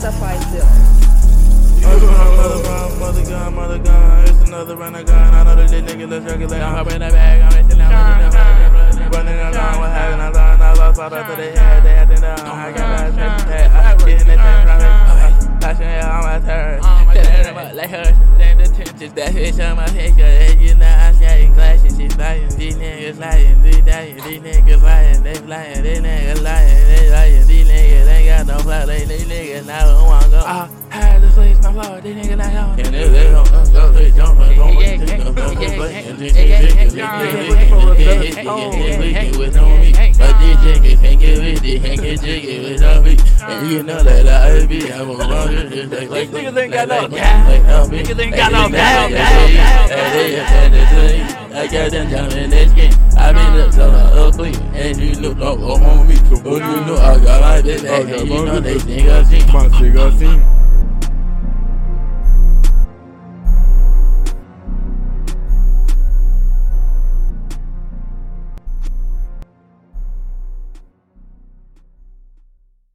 stuff I do. Mother God, mother God, mother God, it's another runner gun. I know that this nigga looks regular. I'm hopping in the bag, I'm in the bag. Running around, what happened? I thought I lost all that to the it on my turn. Them up like her. The tensions that bitch on my head. Cause you know I'm getting clashes. She's lying. These niggas lying. These dying. These niggas lying. They lying. These niggas lying. They lying. These niggas ain't got no flow. They these niggas now wanna go. I had to switch my flow. These niggas not going. And if they don't go, they don't go. With no me, but these niggas can't get with it, can't get jiggy with no me. And you know that I be, I'm a runner, just like like Niggas ain't got no Niggas ain't got no down, down, I got them down in this game. I been up so ugly, and you look up on me. But you know I got my bitch back, and you know they think I seen. My nigga sing.